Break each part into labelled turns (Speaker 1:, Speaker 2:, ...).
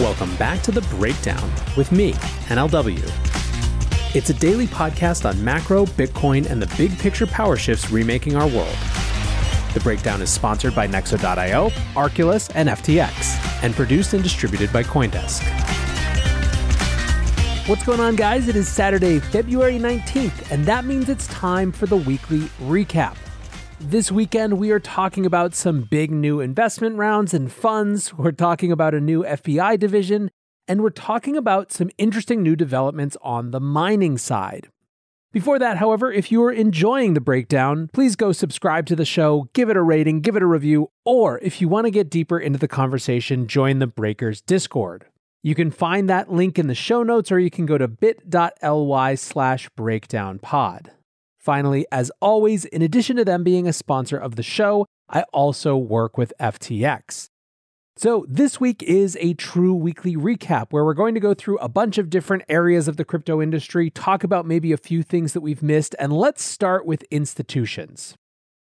Speaker 1: Welcome back to The Breakdown with me, NLW. It's a daily podcast on macro, Bitcoin, and the big picture power shifts remaking our world. The Breakdown is sponsored by Nexo.io, Arculus, and FTX, and produced and distributed by Coindesk. What's going on, guys? It is Saturday, February 19th, and that means it's time for the weekly recap. This weekend, we are talking about some big new investment rounds and funds. We're talking about a new FBI division, and we're talking about some interesting new developments on the mining side. Before that, however, if you are enjoying the breakdown, please go subscribe to the show, give it a rating, give it a review, or if you want to get deeper into the conversation, join the Breakers Discord. You can find that link in the show notes, or you can go to bit.ly slash breakdownpod. Finally, as always, in addition to them being a sponsor of the show, I also work with FTX. So, this week is a true weekly recap where we're going to go through a bunch of different areas of the crypto industry, talk about maybe a few things that we've missed, and let's start with institutions.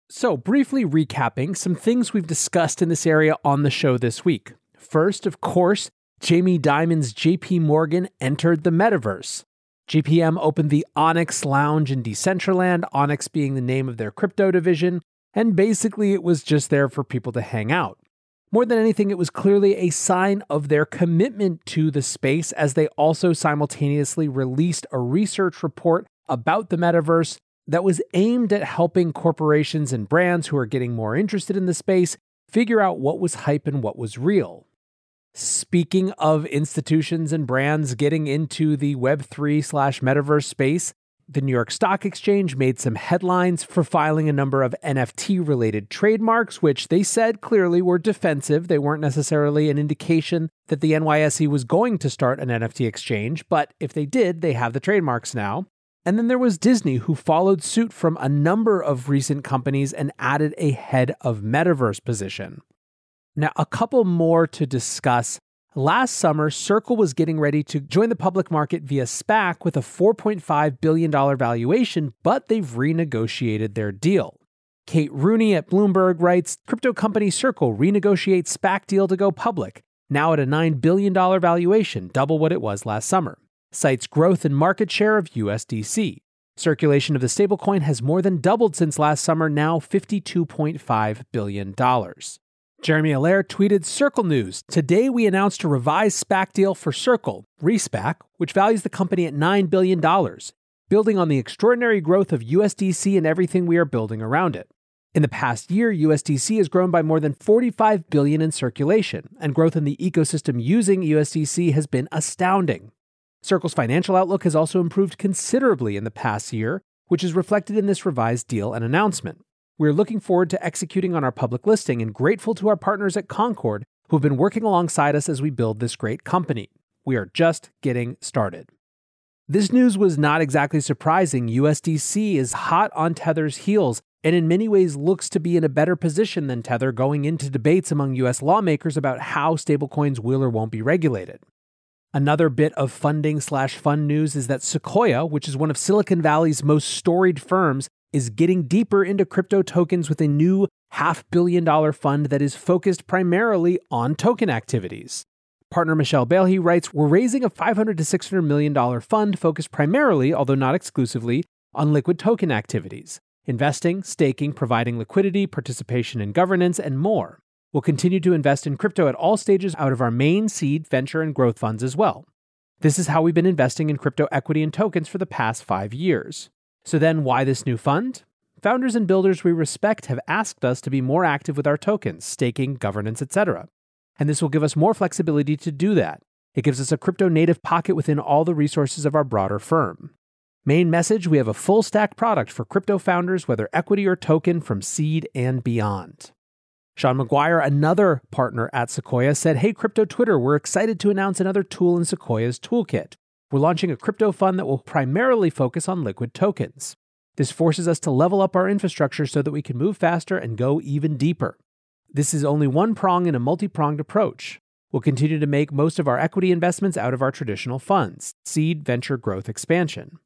Speaker 1: So, briefly recapping some things we've discussed in this area on the show this week. First, of course, Jamie Dimon's JP Morgan entered the metaverse. JPM opened the Onyx Lounge in Decentraland, Onyx being the name of their crypto division, and basically it was just there for people to hang out. More than anything, it was clearly a sign of their commitment to the space as they also simultaneously released a research report about the metaverse that was aimed at helping corporations and brands who are getting more interested in the space figure out what was hype and what was real. Speaking of institutions and brands getting into the Web3 slash metaverse space, the New York Stock Exchange made some headlines for filing a number of NFT related trademarks, which they said clearly were defensive. They weren't necessarily an indication that the NYSE was going to start an NFT exchange, but if they did, they have the trademarks now. And then there was Disney, who followed suit from a number of recent companies and added a head of metaverse position. Now, a couple more to discuss. Last summer, Circle was getting ready to join the public market via SPAC with a $4.5 billion valuation, but they've renegotiated their deal. Kate Rooney at Bloomberg writes Crypto company Circle renegotiates SPAC deal to go public, now at a $9 billion valuation, double what it was last summer. Cites growth in market share of USDC. Circulation of the stablecoin has more than doubled since last summer, now $52.5 billion. Jeremy Allaire tweeted Circle News. Today we announced a revised SPAC deal for Circle, ReSPAC, which values the company at $9 billion, building on the extraordinary growth of USDC and everything we are building around it. In the past year, USDC has grown by more than 45 billion in circulation, and growth in the ecosystem using USDC has been astounding. Circle's financial outlook has also improved considerably in the past year, which is reflected in this revised deal and announcement. We are looking forward to executing on our public listing and grateful to our partners at Concord who have been working alongside us as we build this great company. We are just getting started. This news was not exactly surprising. USDC is hot on Tether's heels and in many ways looks to be in a better position than Tether going into debates among US lawmakers about how stablecoins will or won't be regulated. Another bit of funding slash fund news is that Sequoia, which is one of Silicon Valley's most storied firms, is getting deeper into crypto tokens with a new half billion dollar fund that is focused primarily on token activities. Partner Michelle Bailey writes We're raising a 500 to $600 million fund focused primarily, although not exclusively, on liquid token activities. investing, staking, providing liquidity, participation in governance, and more. We'll continue to invest in crypto at all stages out of our main seed, venture, and growth funds as well. This is how we've been investing in crypto equity and tokens for the past five years. So then, why this new fund? Founders and builders we respect have asked us to be more active with our tokens, staking, governance, etc. And this will give us more flexibility to do that. It gives us a crypto native pocket within all the resources of our broader firm. Main message we have a full stack product for crypto founders, whether equity or token, from seed and beyond. Shaun Maguire, another partner at Sequoia, said, Hey, Crypto Twitter, we're excited to announce another tool in Sequoia's toolkit. We're launching a crypto fund that will primarily focus on liquid tokens. This forces us to level up our infrastructure so that we can move faster and go even deeper. This is only one prong in a multi pronged approach. We'll continue to make most of our equity investments out of our traditional funds, seed, venture, growth, expansion.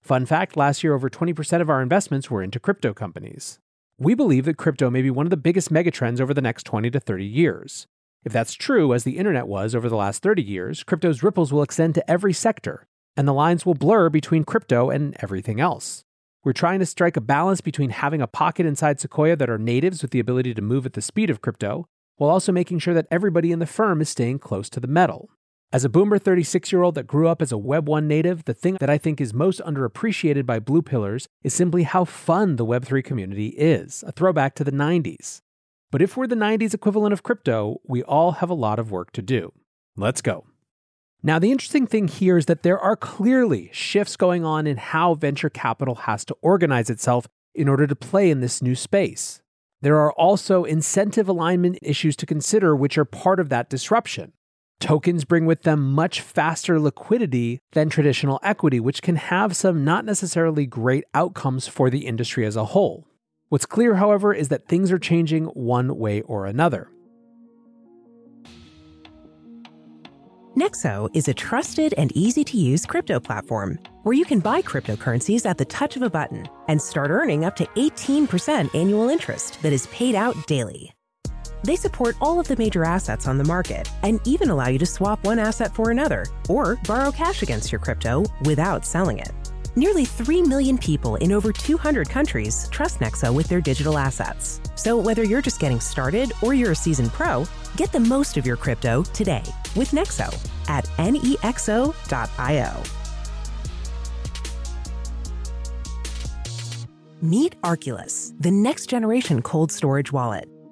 Speaker 1: Fun fact last year, over 20% of our investments were into crypto companies. We believe that crypto may be one of the biggest megatrends over the next 20 to 30 years. If that's true, as the internet was over the last 30 years, crypto's ripples will extend to every sector, and the lines will blur between crypto and everything else. We're trying to strike a balance between having a pocket inside Sequoia that are natives with the ability to move at the speed of crypto, while also making sure that everybody in the firm is staying close to the metal. As a boomer 36 year old that grew up as a Web 1 native, the thing that I think is most underappreciated by Blue Pillars is simply how fun the Web3 community is, a throwback to the 90s. But if we're the 90s equivalent of crypto, we all have a lot of work to do. Let's go. Now, the interesting thing here is that there are clearly shifts going on in how venture capital has to organize itself in order to play in this new space. There are also incentive alignment issues to consider, which are part of that disruption. Tokens bring with them much faster liquidity than traditional equity, which can have some not necessarily great outcomes for the industry as a whole. What's clear, however, is that things are changing one way or another.
Speaker 2: Nexo is a trusted and easy to use crypto platform where you can buy cryptocurrencies at the touch of a button and start earning up to 18% annual interest that is paid out daily. They support all of the major assets on the market and even allow you to swap one asset for another or borrow cash against your crypto without selling it. Nearly 3 million people in over 200 countries trust Nexo with their digital assets. So whether you're just getting started or you're a seasoned pro, get the most of your crypto today with Nexo at nexo.io. Meet Arculus, the next generation cold storage wallet.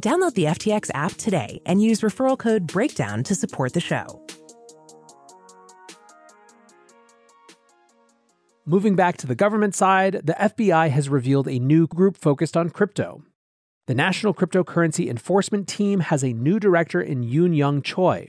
Speaker 2: Download the FTX app today and use referral code BREAKDOWN to support the show.
Speaker 1: Moving back to the government side, the FBI has revealed a new group focused on crypto. The National Cryptocurrency Enforcement Team has a new director in Eun Young Choi.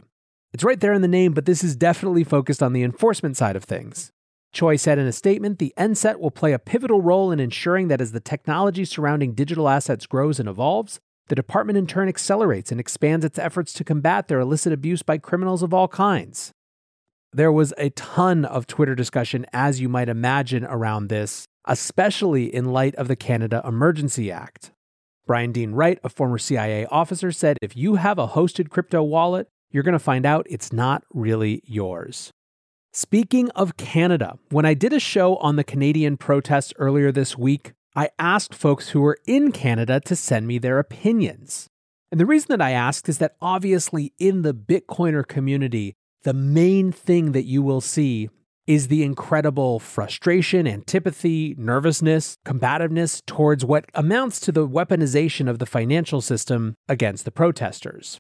Speaker 1: It's right there in the name, but this is definitely focused on the enforcement side of things. Choi said in a statement the NCET will play a pivotal role in ensuring that as the technology surrounding digital assets grows and evolves, the department in turn accelerates and expands its efforts to combat their illicit abuse by criminals of all kinds. There was a ton of Twitter discussion, as you might imagine, around this, especially in light of the Canada Emergency Act. Brian Dean Wright, a former CIA officer, said if you have a hosted crypto wallet, you're going to find out it's not really yours. Speaking of Canada, when I did a show on the Canadian protests earlier this week, I asked folks who were in Canada to send me their opinions. And the reason that I asked is that obviously in the Bitcoiner community, the main thing that you will see is the incredible frustration, antipathy, nervousness, combativeness towards what amounts to the weaponization of the financial system against the protesters.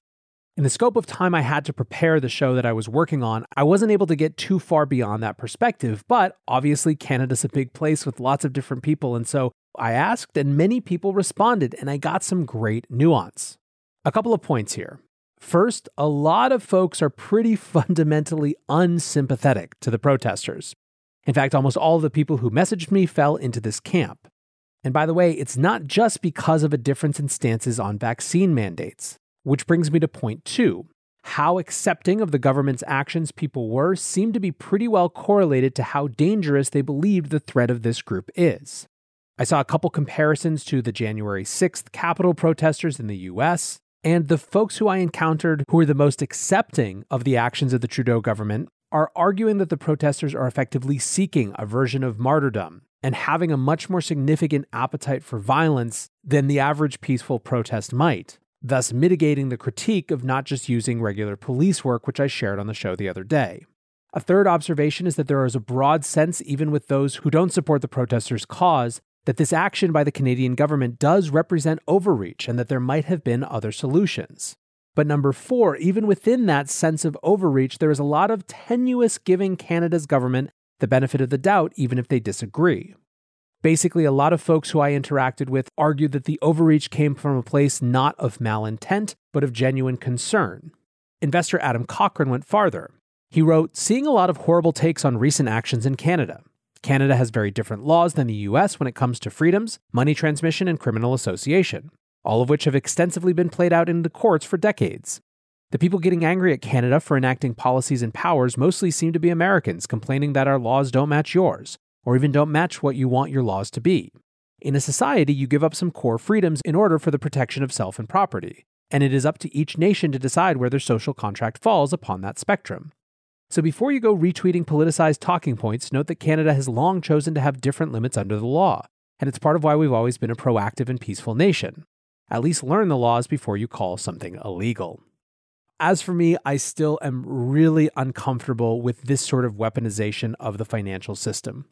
Speaker 1: In the scope of time I had to prepare the show that I was working on, I wasn't able to get too far beyond that perspective, but obviously Canada's a big place with lots of different people, and so I asked and many people responded, and I got some great nuance. A couple of points here. First, a lot of folks are pretty fundamentally unsympathetic to the protesters. In fact, almost all of the people who messaged me fell into this camp. And by the way, it's not just because of a difference in stances on vaccine mandates. Which brings me to point two. How accepting of the government's actions people were seemed to be pretty well correlated to how dangerous they believed the threat of this group is. I saw a couple comparisons to the January 6th Capitol protesters in the US, and the folks who I encountered who were the most accepting of the actions of the Trudeau government are arguing that the protesters are effectively seeking a version of martyrdom and having a much more significant appetite for violence than the average peaceful protest might thus mitigating the critique of not just using regular police work, which I shared on the show the other day. A third observation is that there is a broad sense, even with those who don't support the protesters' cause, that this action by the Canadian government does represent overreach and that there might have been other solutions. But number four, even within that sense of overreach, there is a lot of tenuous giving Canada's government the benefit of the doubt, even if they disagree. Basically, a lot of folks who I interacted with argued that the overreach came from a place not of malintent, but of genuine concern. Investor Adam Cochran went farther. He wrote, Seeing a lot of horrible takes on recent actions in Canada. Canada has very different laws than the US when it comes to freedoms, money transmission, and criminal association, all of which have extensively been played out in the courts for decades. The people getting angry at Canada for enacting policies and powers mostly seem to be Americans complaining that our laws don't match yours, or even don't match what you want your laws to be. In a society, you give up some core freedoms in order for the protection of self and property, and it is up to each nation to decide where their social contract falls upon that spectrum. So before you go retweeting politicized talking points, note that Canada has long chosen to have different limits under the law, and it's part of why we've always been a proactive and peaceful nation. At least learn the laws before you call something illegal. As for me, I still am really uncomfortable with this sort of weaponization of the financial system.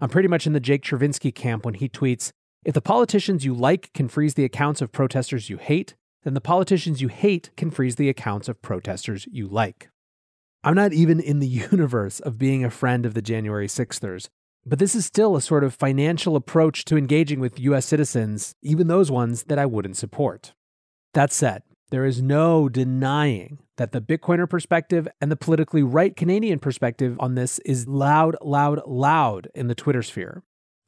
Speaker 1: I'm pretty much in the Jake Chervinsky camp when he tweets If the politicians you like can freeze the accounts of protesters you hate, then the politicians you hate can freeze the accounts of protesters you like. I'm not even in the universe of being a friend of the January 6thers, but this is still a sort of financial approach to engaging with US citizens, even those ones that I wouldn't support. That said, there is no denying that the Bitcoiner perspective and the politically right Canadian perspective on this is loud, loud, loud in the Twitter sphere.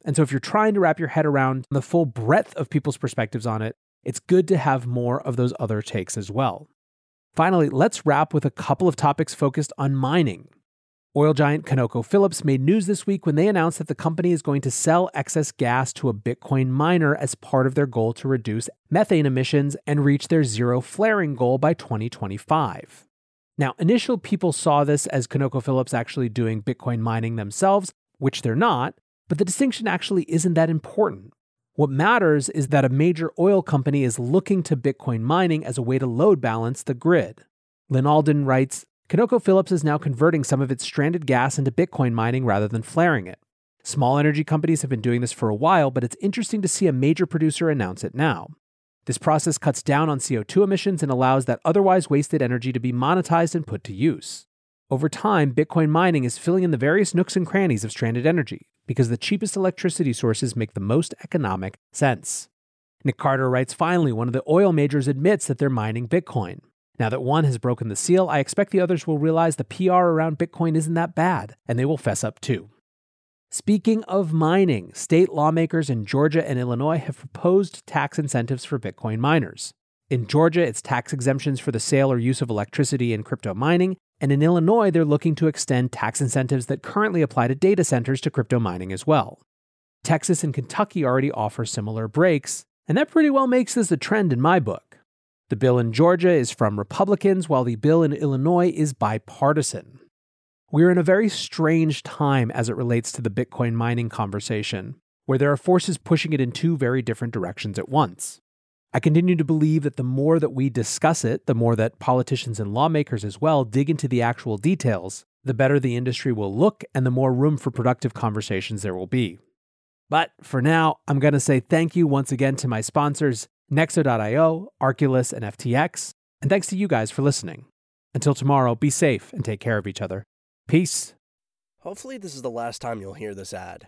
Speaker 1: And so, if you're trying to wrap your head around the full breadth of people's perspectives on it, it's good to have more of those other takes as well. Finally, let's wrap with a couple of topics focused on mining. Oil giant ConocoPhillips made news this week when they announced that the company is going to sell excess gas to a Bitcoin miner as part of their goal to reduce methane emissions and reach their zero flaring goal by 2025. Now, initial people saw this as ConocoPhillips actually doing Bitcoin mining themselves, which they're not, but the distinction actually isn't that important. What matters is that a major oil company is looking to Bitcoin mining as a way to load balance the grid. Lyn Alden writes ConocoPhillips is now converting some of its stranded gas into Bitcoin mining rather than flaring it. Small energy companies have been doing this for a while, but it's interesting to see a major producer announce it now. This process cuts down on CO2 emissions and allows that otherwise wasted energy to be monetized and put to use. Over time, Bitcoin mining is filling in the various nooks and crannies of stranded energy because the cheapest electricity sources make the most economic sense. Nick Carter writes finally, one of the oil majors admits that they're mining Bitcoin. Now that one has broken the seal, I expect the others will realize the PR around Bitcoin isn't that bad, and they will fess up too. Speaking of mining, state lawmakers in Georgia and Illinois have proposed tax incentives for Bitcoin miners. In Georgia, it's tax exemptions for the sale or use of electricity in crypto mining, and in Illinois, they're looking to extend tax incentives that currently apply to data centers to crypto mining as well. Texas and Kentucky already offer similar breaks, and that pretty well makes this a trend in my book. The bill in Georgia is from Republicans, while the bill in Illinois is bipartisan. We're in a very strange time as it relates to the Bitcoin mining conversation, where there are forces pushing it in two very different directions at once. I continue to believe that the more that we discuss it, the more that politicians and lawmakers as well dig into the actual details, the better the industry will look and the more room for productive conversations there will be. But for now, I'm going to say thank you once again to my sponsors, Nexo.io, Arculus, and FTX. And thanks to you guys for listening. Until tomorrow, be safe and take care of each other. Peace.
Speaker 3: Hopefully, this is the last time you'll hear this ad.